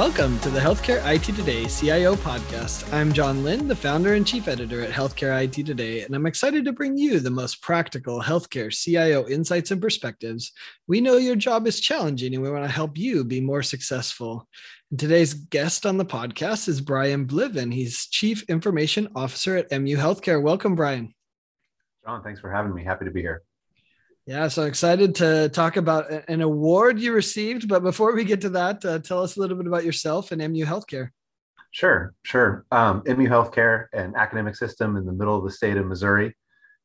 Welcome to the Healthcare IT Today CIO podcast. I'm John Lynn, the founder and chief editor at Healthcare IT Today, and I'm excited to bring you the most practical healthcare CIO insights and perspectives. We know your job is challenging and we want to help you be more successful. And today's guest on the podcast is Brian Bliven. He's Chief Information Officer at MU Healthcare. Welcome, Brian. John, thanks for having me. Happy to be here. Yeah, so excited to talk about an award you received. But before we get to that, uh, tell us a little bit about yourself and MU Healthcare. Sure, sure. Um, MU Healthcare, an academic system in the middle of the state of Missouri,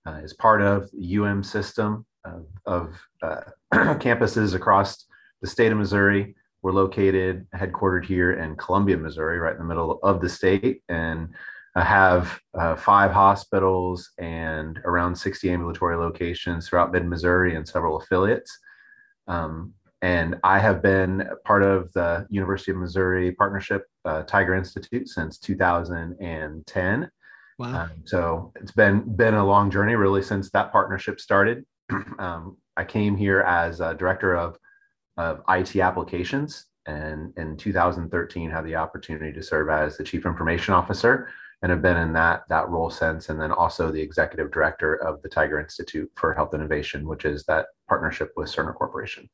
uh, is part of the UM system of, of uh, campuses across the state of Missouri. We're located, headquartered here in Columbia, Missouri, right in the middle of the state. And have uh, five hospitals and around 60 ambulatory locations throughout mid Missouri and several affiliates. Um, and I have been part of the University of Missouri Partnership uh, Tiger Institute since 2010. Wow. Um, so it's been been a long journey, really, since that partnership started. um, I came here as a director of, of IT applications, and in 2013 had the opportunity to serve as the chief information officer and have been in that that role since and then also the executive director of the tiger institute for health innovation which is that partnership with cerner corporation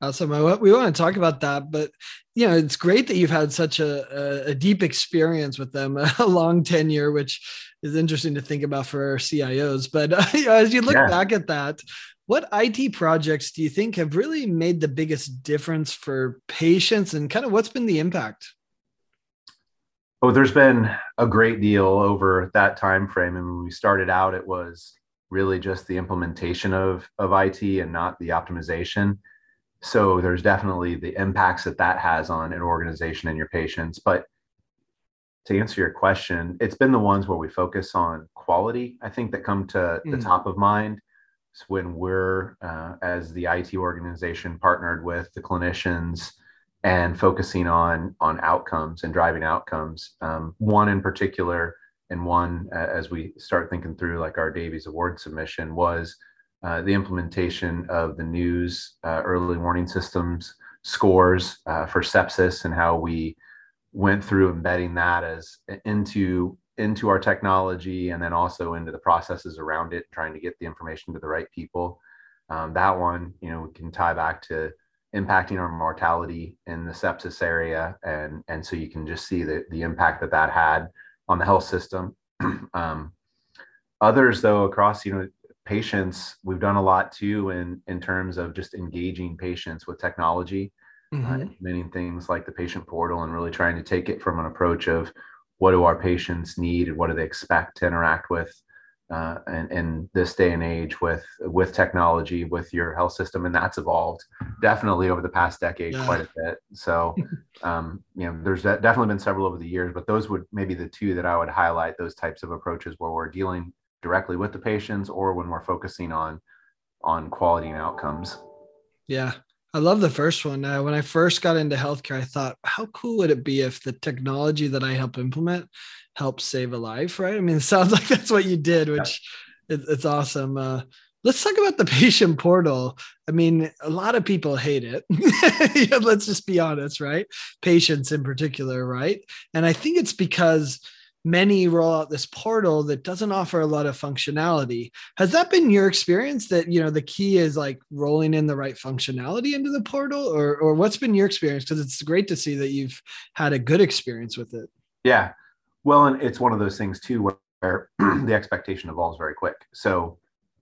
awesome we want to talk about that but you know it's great that you've had such a, a deep experience with them a long tenure which is interesting to think about for our cios but uh, as you look yeah. back at that what IT projects do you think have really made the biggest difference for patients and kind of what's been the impact? Oh, there's been a great deal over that time frame. And when we started out, it was really just the implementation of, of IT and not the optimization. So there's definitely the impacts that that has on an organization and your patients. But to answer your question, it's been the ones where we focus on quality, I think, that come to mm. the top of mind. It's when we're, uh, as the IT organization, partnered with the clinicians and focusing on on outcomes and driving outcomes. Um, one in particular, and one uh, as we start thinking through like our Davies Award submission was uh, the implementation of the news uh, early warning systems scores uh, for sepsis and how we went through embedding that as into into our technology and then also into the processes around it, trying to get the information to the right people. Um, that one, you know, we can tie back to impacting our mortality in the sepsis area and and so you can just see the, the impact that that had on the health system um, others though across you know patients we've done a lot too in in terms of just engaging patients with technology uh, mm-hmm. uh, implementing things like the patient portal and really trying to take it from an approach of what do our patients need and what do they expect to interact with uh, and in this day and age with with technology with your health system and that's evolved definitely over the past decade yeah. quite a bit. So um, you know there's definitely been several over the years but those would maybe the two that i would highlight those types of approaches where we're dealing directly with the patients or when we're focusing on on quality and outcomes. Yeah I love the first one. Uh, when I first got into healthcare, I thought, how cool would it be if the technology that I help implement helps save a life, right? I mean, it sounds like that's what you did, which yeah. it, it's awesome. Uh, let's talk about the patient portal. I mean, a lot of people hate it. yeah, let's just be honest, right? Patients in particular, right? And I think it's because many roll out this portal that doesn't offer a lot of functionality. Has that been your experience that, you know, the key is like rolling in the right functionality into the portal or, or what's been your experience? Because it's great to see that you've had a good experience with it. Yeah. Well, and it's one of those things too where the expectation evolves very quick. So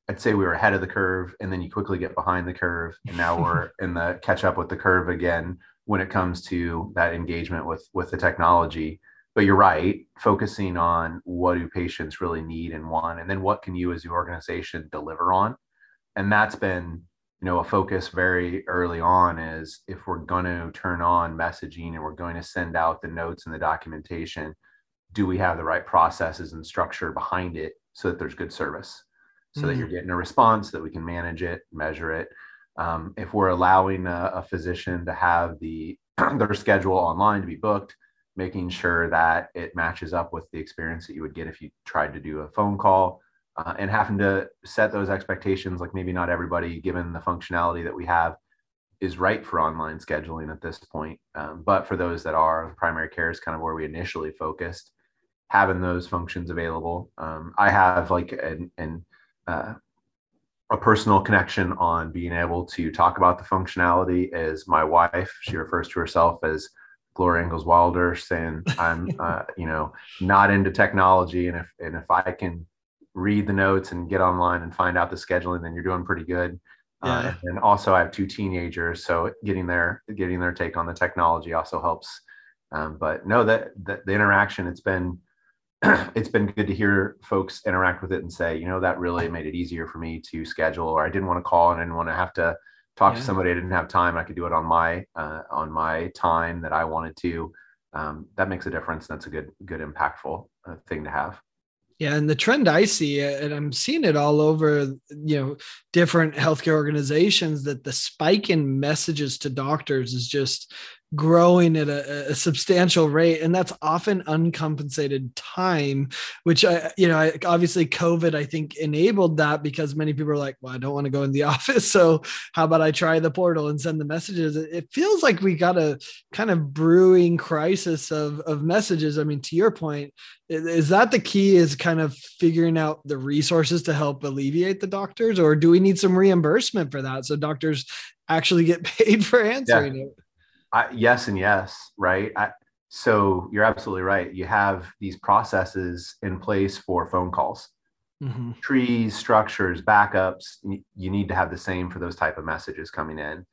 I'd say we were ahead of the curve and then you quickly get behind the curve and now we're in the catch up with the curve again when it comes to that engagement with with the technology but you're right focusing on what do patients really need and want and then what can you as the organization deliver on? And that's been you know a focus very early on is if we're going to turn on messaging and we're going to send out the notes and the documentation do we have the right processes and structure behind it so that there's good service? So mm-hmm. that you're getting a response that we can manage it measure it. Um, if we're allowing a, a physician to have the their schedule online to be booked making sure that it matches up with the experience that you would get if you tried to do a phone call uh, and having to set those expectations like maybe not everybody given the functionality that we have is right for online scheduling at this point. Um, but for those that are, primary care is kind of where we initially focused, having those functions available. Um, I have like an, an uh, a personal connection on being able to talk about the functionality is my wife. She refers to herself as Gloria Ingalls Wilder, saying I'm, uh, you know, not into technology, and if and if I can read the notes and get online and find out the scheduling, then you're doing pretty good. Uh, yeah. Uh, and also, I have two teenagers, so getting their getting their take on the technology also helps. Um, but no, that, that the interaction it's been it's been good to hear folks interact with it and say, you know, that really made it easier for me to schedule, or I didn't want to call and I didn't want to have to talk yeah. to somebody. I didn't have time. I could do it on my uh, on my time that I wanted to. Um, that makes a difference. That's a good good impactful uh, thing to have. Yeah, and the trend I see, uh, and I'm seeing it all over, you know, different healthcare organizations, that the spike in messages to doctors is just growing at a, a, substantial rate and that's often uncompensated time which i you know obviously covid i think enabled that because many people are like well i don't want to go in the office so how about i try the portal and send the messages? It feels like we got a kind of brewing crisis of of messages. I mean to your point is that the key is kind of figuring out the resources to help alleviate the doctors or do we need some reimbursement for that so doctors actually get paid for answering yeah. it I, yes and yes, right? I, so you're absolutely right. You have these processes in place for phone calls, mm-hmm. trees, structures, backups. You need to have the same for those type of messages coming in,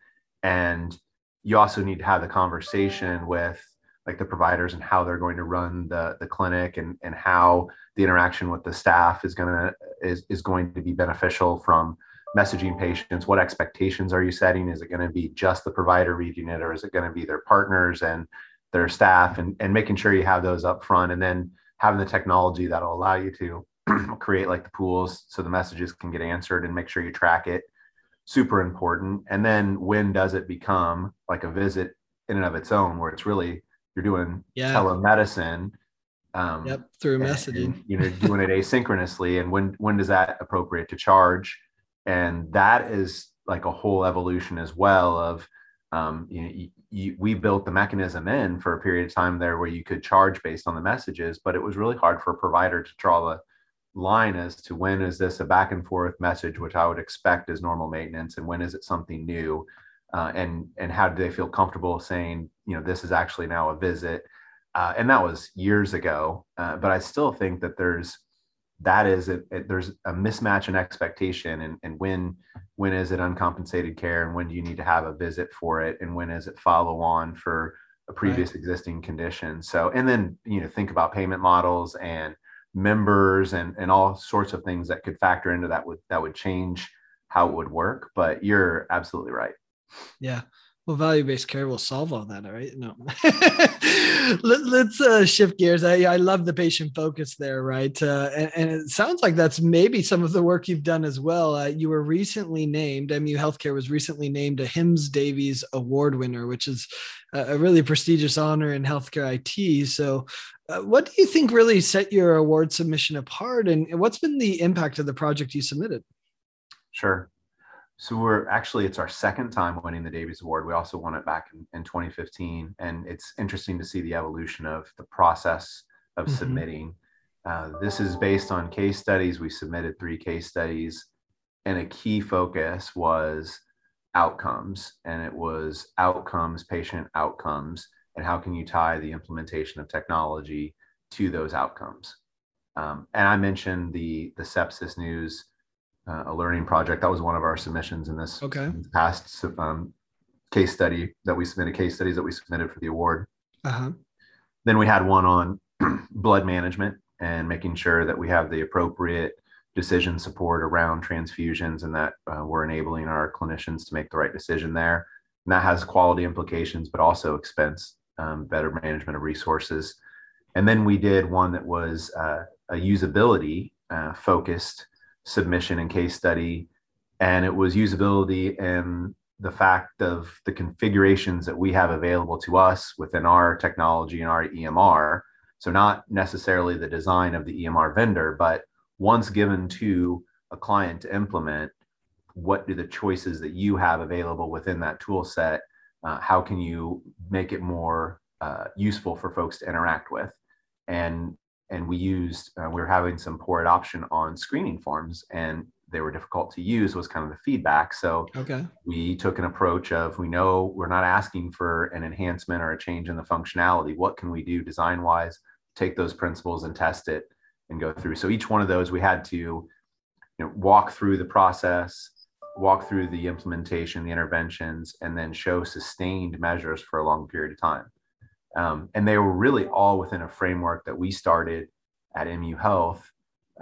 and you also need to have the conversation with like the providers and how they're going to run the the clinic and and how the interaction with the staff is going to is is going to be beneficial from messaging patients what expectations are you setting? Is it going to be just the provider reading it or is it going to be their partners and their staff? And, and making sure you have those up front and then having the technology that'll allow you to create like the pools so the messages can get answered and make sure you track it. Super important. And then when does it become like a visit in and of its own where it's really you're doing yeah. telemedicine um, yep through messaging and, you know doing it asynchronously and when when does that appropriate to charge and that is like a whole evolution as well of um, you know, you, you, we built the mechanism in for a period of time there where you could charge based on the messages but it was really hard for a provider to draw the line as to when is this a back and forth message which i would expect is normal maintenance and when is it something new? Uh, and and how do they feel comfortable saying you know this is actually now a visit? Uh, and that was years ago uh, but i still think that there's that is it, it, there's a mismatch in expectation and, and when when is it uncompensated care and when do you need to have a visit for it and when is it follow on for a previous right. existing condition. So and then you know think about payment models and members and and all sorts of things that could factor into that would that would change how it would work but you're absolutely right. Yeah well, value-based care will solve all that, all right? No. Let, us uh, shift gears. I, I love the patient focus there, right? Uh, and, and, it sounds like that's maybe some of the work you've done as well. Uh, you were recently named, MU Healthcare was recently named a HIMSS Davies Award winner, which is a, a really prestigious honor in healthcare IT. So, uh, what do you think really set your award submission apart, and what's been the impact of the project you submitted? Sure. So we're actually it's our second time winning the Davies Award. We also won it back in, in 2015, and it's interesting to see the evolution of the process of mm-hmm. submitting. Uh, this is based on case studies. We submitted three case studies, and a key focus was outcomes, and it was outcomes, patient outcomes, and how can you tie the implementation of technology to those outcomes. Um, and I mentioned the the sepsis news uh, a learning project. That was one of our submissions in this okay. past um, case study that we submitted, case studies that we submitted for the award. Uh-huh. Then we had one on blood management and making sure that we have the appropriate decision support around transfusions and that uh, we're enabling our clinicians to make the right decision there. And that has quality implications, but also expense, um, better management of resources. And then we did one that was uh, a usability uh, focused submission and case study, and it was usability and the fact of the configurations that we have available to us within our technology and our EMR. So, not necessarily the design of the EMR vendor, but once given to a client to implement, what do the choices that you have available within that tool set uh, how can you make it more uh, useful for folks to interact with and and we used uh, we were having some poor adoption on screening forms and they were difficult to use was kind of the feedback. So okay. we took an approach of we know we're not asking for an enhancement or a change in the functionality. What can we do design wise take those principles and test it and go through. So each one of those we had to you know walk through the process walk through the implementation the interventions and then show sustained measures for a long period of time um, and they were really all within a framework that we started at mu health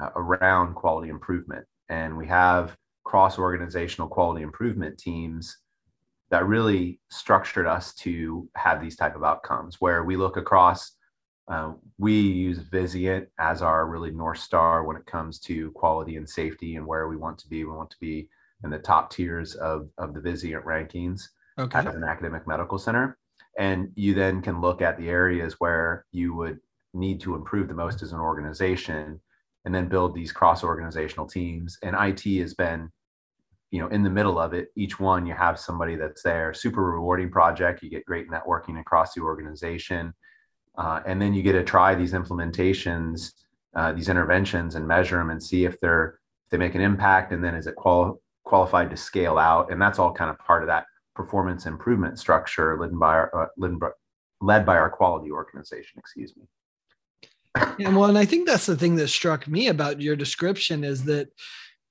uh, around quality improvement and we have cross organizational quality improvement teams that really structured us to have these type of outcomes where we look across uh, we use Vizient as our really north star when it comes to quality and safety and where we want to be. We want to be in the top tiers of, of the Vizient rankings okay. as an academic medical center. And you then can look at the areas where you would need to improve the most as an organization and then build these cross organizational teams. And IT has been, you know, in the middle of it. Each one you have somebody that's there, super rewarding project. You get great networking across the organization. Uh, and then you get to try these implementations, uh, these interventions and measure them and see if they're, if they make an impact. And then is it qual- qualified to scale out? And that's all kind of part of that performance improvement structure led by our, uh, led, by our quality organization, excuse me. And well, and I think that's the thing that struck me about your description is that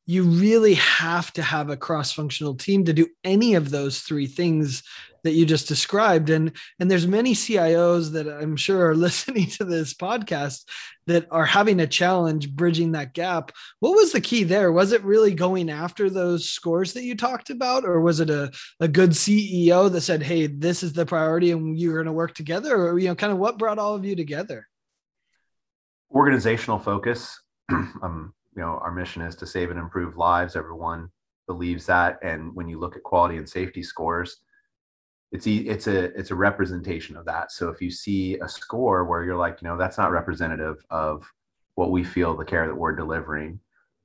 you really have to have a cross-functional team to do any of those three things that you just described. And and there's many cios that i'm sure are listening to this podcast that are having a challenge bridging that gap. What was the key there? Was it really going after those scores that you talked about or was it a, a good ceo that said hey this is the priority and you're going to work together or you know kind of what brought all of you together? Organizational focus. um, you know, our mission is to save and improve lives. Everyone believes that, and when you look at quality and safety scores, it's it's a it's a representation of that. So if you see a score where you're like, you know, that's not representative of what we feel the care that we're delivering,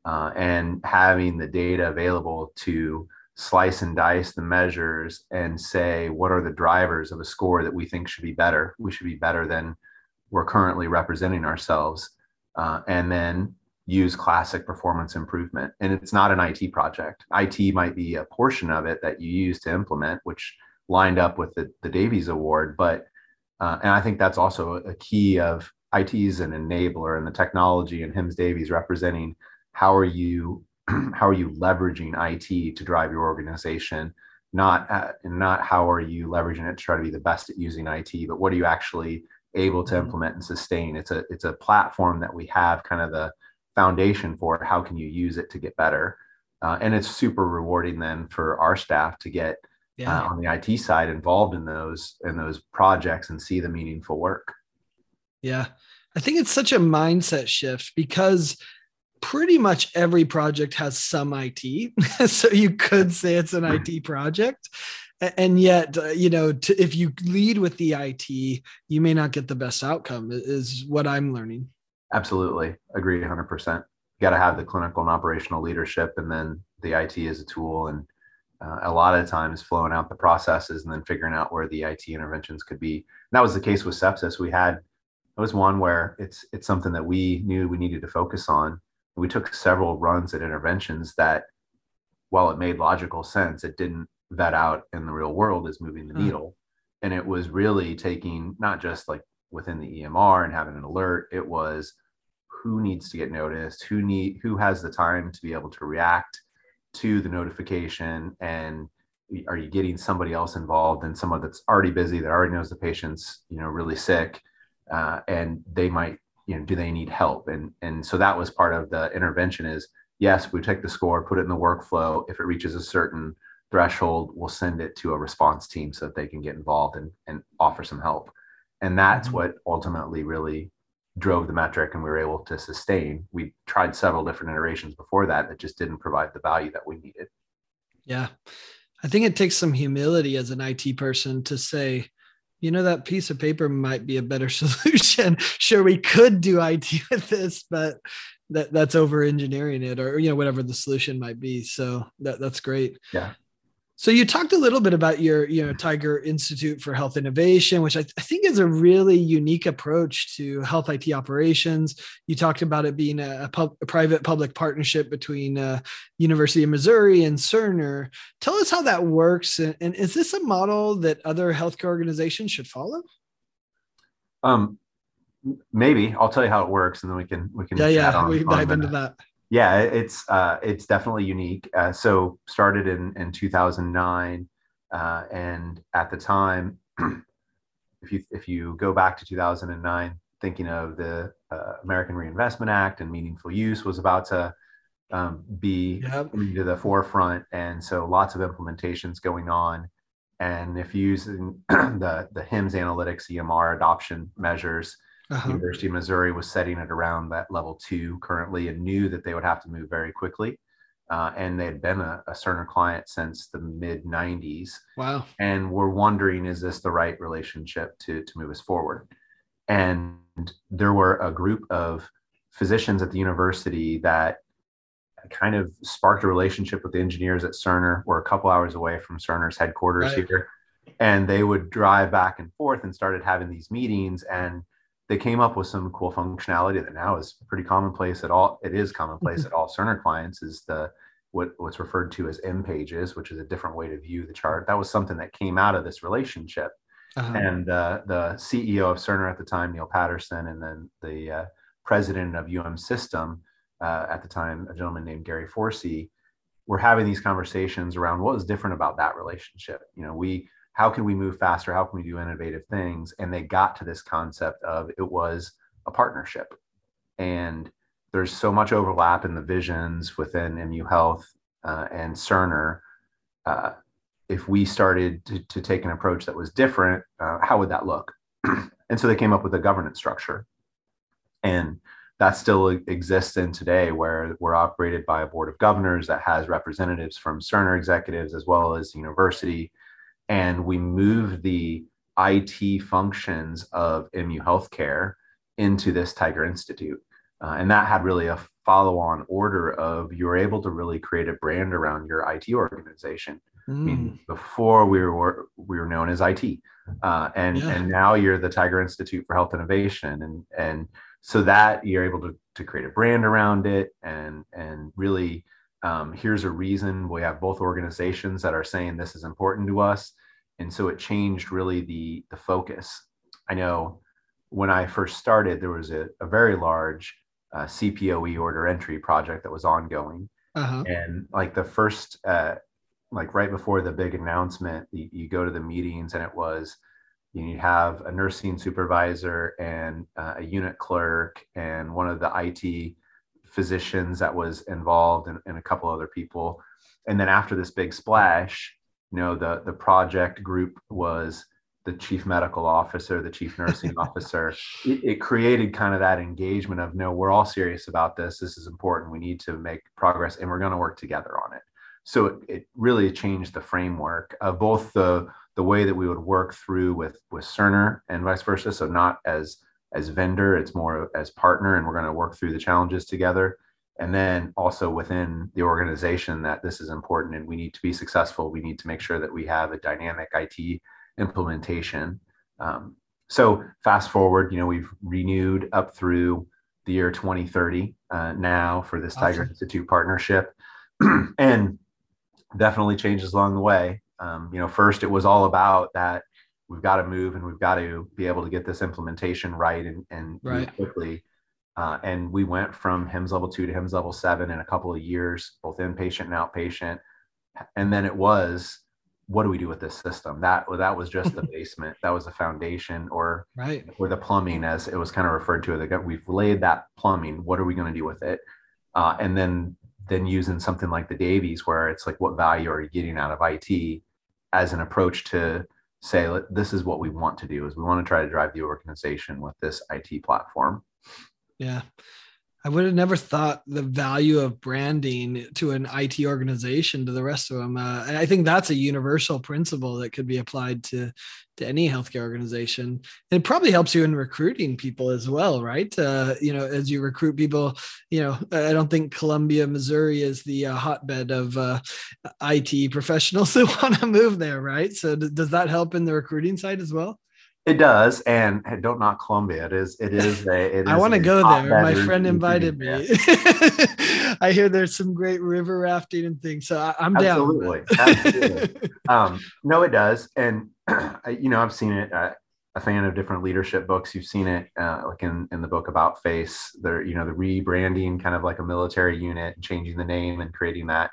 uh, and having the data available to slice and dice the measures and say what are the drivers of a score that we think should be better. We should be better than we're currently representing ourselves, uh, and then use classic performance improvement. And it's not an IT project. IT might be a portion of it that you use to implement, which lined up with the, the Davies Award. But uh, and I think that's also a key of IT is an enabler and the technology and HIMSS Davies representing how are you how are you leveraging IT to drive your organization not at, not how are you leveraging it to try to be the best at using IT but what are you actually able to mm-hmm. implement and sustain. It's a it's a platform that we have kind of the foundation for. How can you use it to get better? Uh, and it's super rewarding then for our staff to get yeah. uh, on the IT side involved in those in those projects and see the meaningful work. Yeah, I think it's such a mindset shift because pretty much every project has some IT. so you could say it's an IT project and yet uh, you know to, if you lead with the it you may not get the best outcome is what i'm learning absolutely agree 100% you got to have the clinical and operational leadership and then the it is a tool and uh, a lot of times flowing out the processes and then figuring out where the it interventions could be and that was the case with sepsis we had it was one where it's it's something that we knew we needed to focus on we took several runs at interventions that while it made logical sense it didn't vet out in the real world is moving the mm. needle. And it was really taking not just like within the EMR and having an alert, it was who needs to get noticed, who need who has the time to be able to react to the notification and are you getting somebody else involved and someone that's already busy that already knows the patient's you know really sick uh, and they might you know do they need help and and so that was part of the intervention is yes we take the score put it in the workflow if it reaches a certain threshold, we'll send it to a response team so that they can get involved and, and offer some help. And that's mm-hmm. what ultimately really drove the metric and we were able to sustain. We tried several different iterations before that that just didn't provide the value that we needed. Yeah. I think it takes some humility as an IT person to say, you know that piece of paper might be a better solution sure we could do it with this but that that's over engineering it or you know whatever the solution might be so that that's great yeah so you talked a little bit about your, you know, Tiger Institute for Health Innovation, which I, th- I, think is a really unique approach to health IT operations. You talked about it being a, a, pub, a private public partnership between uh, University of Missouri and Cerner. Tell us how that works, and, and, is this a model that other healthcare organizations should follow? Um, maybe I'll tell you how it works, and then we can we can yeah yeah on, we dive into that yeah it's uh, it's definitely unique uh, so started in in 2009 uh, and at the time if you if you go back to 2009 thinking of the uh, american reinvestment act and meaningful use was about to um, be yep. to the forefront and so lots of implementations going on and if using the the HIMSS analytics emr adoption measures uh-huh. University of Missouri was setting it around that level two currently and knew that they would have to move very quickly. Uh, and they had been a, a Cerner client since the mid 90s. Wow. And we're wondering, is this the right relationship to, to move us forward? And there were a group of physicians at the university that kind of sparked a relationship with the engineers at Cerner. We're a couple hours away from Cerner's headquarters right. here. And they would drive back and forth and started having these meetings. And they came up with some cool functionality that now is pretty commonplace at all. It is commonplace at all Cerner clients is the what, what's referred to as MPages, which is a different way to view the chart. That was something that came out of this relationship. Uh-huh. And uh, the CEO of Cerner at the time, Neal Patterson, and then the uh, president of UM System uh, at the time, a gentleman named Gary Forsee, were having these conversations around what was different about that relationship. You know, we how can we move faster? How can we do innovative things? And they got to this concept of it was a partnership. And there's so much overlap in the visions within MU Health uh, and Cerner. Uh, if we started to, to, take an approach that was different, uh, how would that look? and so they came up with a governance structure. And that still exists in today where we're operated by a board of governors that has representatives from Cerner executives as well as university and we moved the IT functions of MU Healthcare into this Tiger Institute. Uh, and that had really a follow on order of you were able to really create a brand around your IT organization. Mm. I mean, mm. before we were we were known as IT, uh, and yeah. and now you're the Tiger Institute for Health Innovation, and and so that you're able to to create a brand around it, and and really um, here's a reason we have both organizations that are saying this is important to us and so it changed really the the focus i know when i first started there was a, a very large uh, cpoe order entry project that was ongoing uh-huh. and like the first uh, like right before the big announcement you, you, go to the meetings and it was you have a nursing supervisor and uh, a unit clerk and one of the it physicians that was involved and, and a couple other people. And then after this big splash, you know, the the project group was the chief medical officer, the chief nursing officer. It, it, created kind of that engagement of no, we're all serious about this. This is important. We need to make progress, and we're going to work together on it. So it, it really changed the framework of both the the way that we would work through with with Cerner and vice versa. So not as as vendor, it's more as partner, and we're going to work through the challenges together. And then also within the organization that this is important and we need to be successful. We need to make sure that we have a dynamic IT implementation. Um, so fast forward, you know, we've renewed up through the year 2030 uh, now for this Tiger awesome. Institute partnership, and definitely changes along the way. Um, you know, first it was all about that we've got to move and we've got to be able to get this implementation right and, and right. quickly. Uh, and we went from HIMSS level two to HIMSS level seven in a couple of years, both inpatient and outpatient. And then it was, what do we do with this system? That that was just the basement. That was the foundation, or right, or the plumbing, as it was kind of referred to. We've laid that plumbing. What are we going to do with it? Uh, and then then using something like the Davies, where it's like, what value are you getting out of IT as an approach to say this is what we want to do is we want to try to drive the organization with this IT platform. Yeah. I would have never thought the value of branding to an IT organization to the rest of them. Uh, I think that's a universal principle that could be applied to to any healthcare organization. It probably helps you in recruiting people as well, right? Uh, you know, as you recruit people, you know, I don't think Columbia, Missouri is the uh, hotbed of uh, IT professionals that want to move there, right? So does that help in the recruiting side as well? It does, and don't knock Columbia. It is. It is a. It I want to go there. My friend invited me. I hear there's some great river rafting and things, so I, am Absolutely. down. Absolutely. um, no, it does, and you know I've seen it. Uh, a fan of different leadership books. You've seen it, uh, like in in the book about Face. There, you know, the rebranding, kind of like a military unit, changing the name and creating that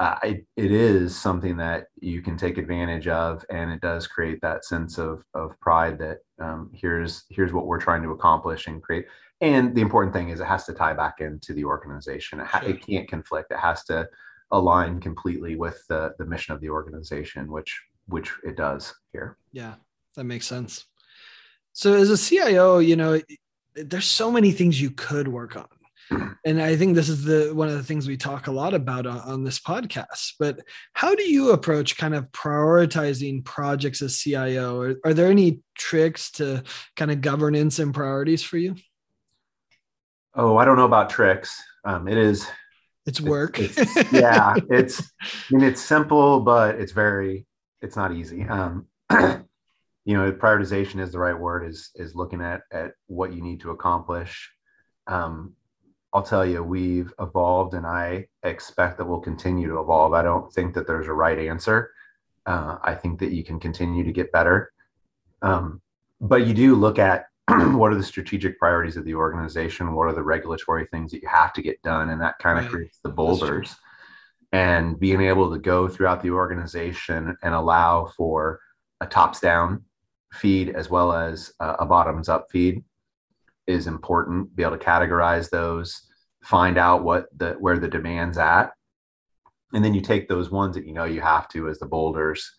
uh, it, it is something that you can take advantage of and it does create that sense of, of pride that um, here's here's what we're trying to accomplish and create. And the important thing is it has to tie back into the organization. It, ha- it can't conflict. It has to align completely with the, the mission of the organization which which it does here. Yeah that makes sense. So as a cio you know there's so many things you could work on and i think this is the one of the things we talk a lot about on, on, this podcast but how do you approach kind of prioritizing projects as cio are, are there any tricks to kind of governance and priorities for you? Oh i don't know about tricks. Um, it is it's work. it's, it's, yeah it's i mean it's simple but it's very it's not easy. Um, you know prioritization is the right word is is looking at at what you need to accomplish. Um, I'll tell you, we've evolved and I expect that we'll continue to evolve. I don't think that there's a right answer. Uh, I think that you can continue to get better. Um, but you do look at what are the strategic priorities of the organization? What are the regulatory things that you have to get done? And that kind of right. creates the boulders. And being able to go throughout the organization and allow for a tops down feed as well as a bottoms up feed is important be able to categorize those find out what the where the demand's at. And then you take those ones that you know you have to as the boulders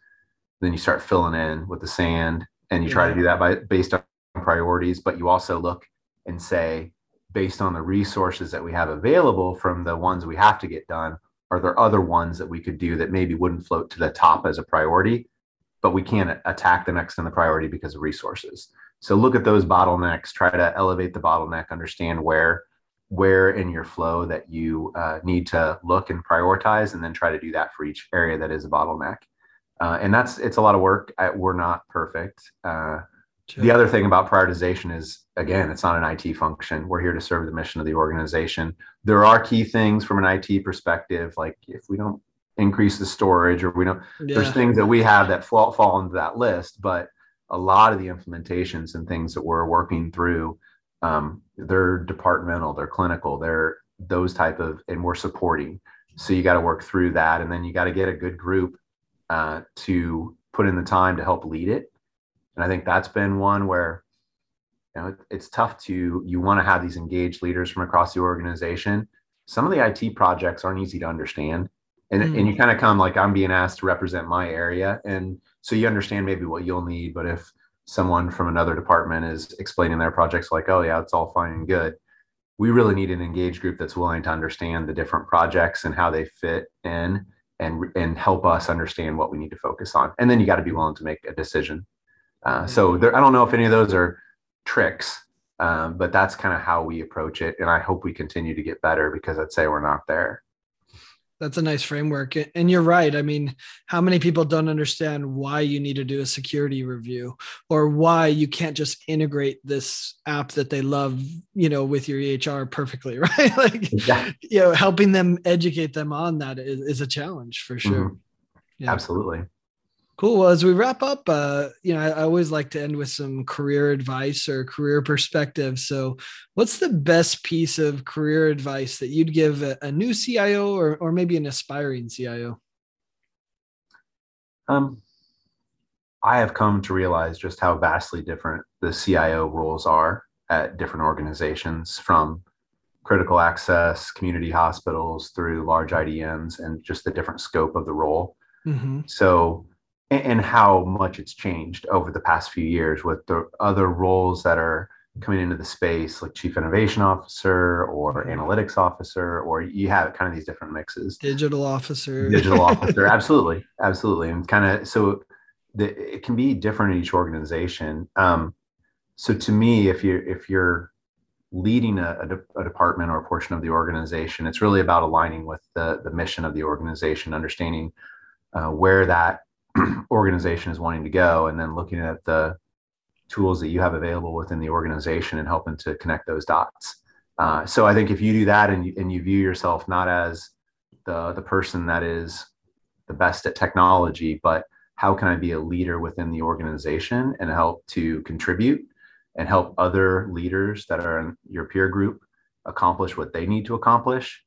then you start filling in with the sand and you try to do that by based on priorities. But you also look and say based on the resources that we have available from the ones we have to get done are there other ones that we could do that maybe wouldn't float to the top as a priority? But we can't attack the next in the priority because of resources so look at those bottlenecks, try to elevate the bottleneck, understand where where in your flow that you uh, need to look and prioritize, and then try to do that for each area that is a bottleneck. Uh, and that's it's a lot of work. I, we're not perfect. Uh, sure. The other thing about prioritization is again, it's not an IT function. We're here to serve the mission of the organization. There are key things from an IT perspective, like if we don't increase the storage or we don't, yeah. there's things that we have that fall, fall into that list, but a lot of the implementations and things that we're working through um, they're departmental they're clinical they're those type of and we're supporting. So you got to work through that and then you got to get a good group uh, to put in the time to help lead it. And i think that's been one where you know it, it's tough to you want to have these engaged leaders from across the organization. Some of the it projects aren't easy to understand and, mm. and you kind of come like i'm being asked to represent my area and so you understand maybe what you'll need but if someone from another department is explaining their projects like oh yeah it's all fine and good we really need an engaged group that's willing to understand the different projects and how they fit in and and help us understand what we need to focus on. And then you got to be willing to make a decision. Uh, so there, i don't know if any of those are tricks um, but that's kind of how we approach it and i hope we continue to get better because i'd say we're not there that's a nice framework and you're right i mean how many people don't understand why you need to do a security review or why you can't just integrate this app that they love you know with your ehr perfectly right like yeah. you know helping them educate them on that is, is a challenge for sure mm-hmm. yeah. absolutely Cool. Well, as we wrap up, uh, you know, I, I, always like to end with some career advice or career perspective. So, what's the best piece of career advice that you'd give a, a new CIO or, or maybe an aspiring CIO? Um, I have come to realize just how vastly different the CIO roles are at different organizations, from critical access, community hospitals, through large IDNs, and just the different scope of the role. Mm-hmm. So and how much it's changed over the past few years with the other roles that are coming into the space like chief innovation officer or analytics officer or you have kind of these different mixes. Digital officer. Digital officer. Absolutely. Absolutely. And kind of so the, it can be different in each organization. Um, so to me if you if you're leading a, a, de- a, department or a portion of the organization it's really about aligning with the, the mission of the organization understanding uh, where that organization is wanting to go and then looking at the tools that you have available within the organization and helping to connect those dots. Uh, so I think if you do that and you, and you view yourself not as the the person that is the best at technology, but how can I be a leader within the organization and help to contribute and help other leaders that are in your peer group accomplish what they need to accomplish.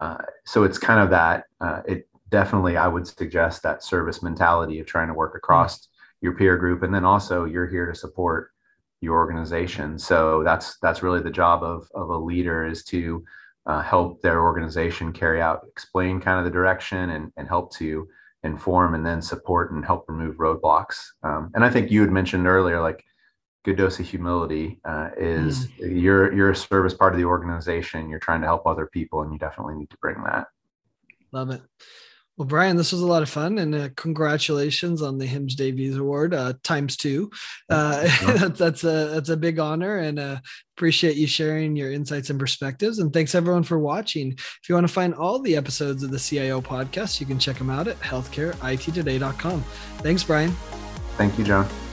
Uh, so it's kind of that. Uh, it definitely I would suggest that service mentality of trying to work across your peer group and then also you're here to support your organization. So that's that's really the job of of a leader is to uh, help their organization carry out explain kind of the direction and and help to inform and then support and help remove roadblocks. Um, and i think you had mentioned earlier like good dose of humility uh, is mm. you're you're a service part of the organization. You're trying to help other people and you definitely need to bring that. Love it well, Brian, this was a lot of fun, and uh, congratulations on the HIMSS Davies Award uh, times two. Uh, that's a that's a big honor, and uh, appreciate you sharing your insights and perspectives. And thanks everyone for watching. If you want to find all the episodes of the CIO podcast, you can check them out at healthcareittoday.com. Thanks, Brian. Thank you, John.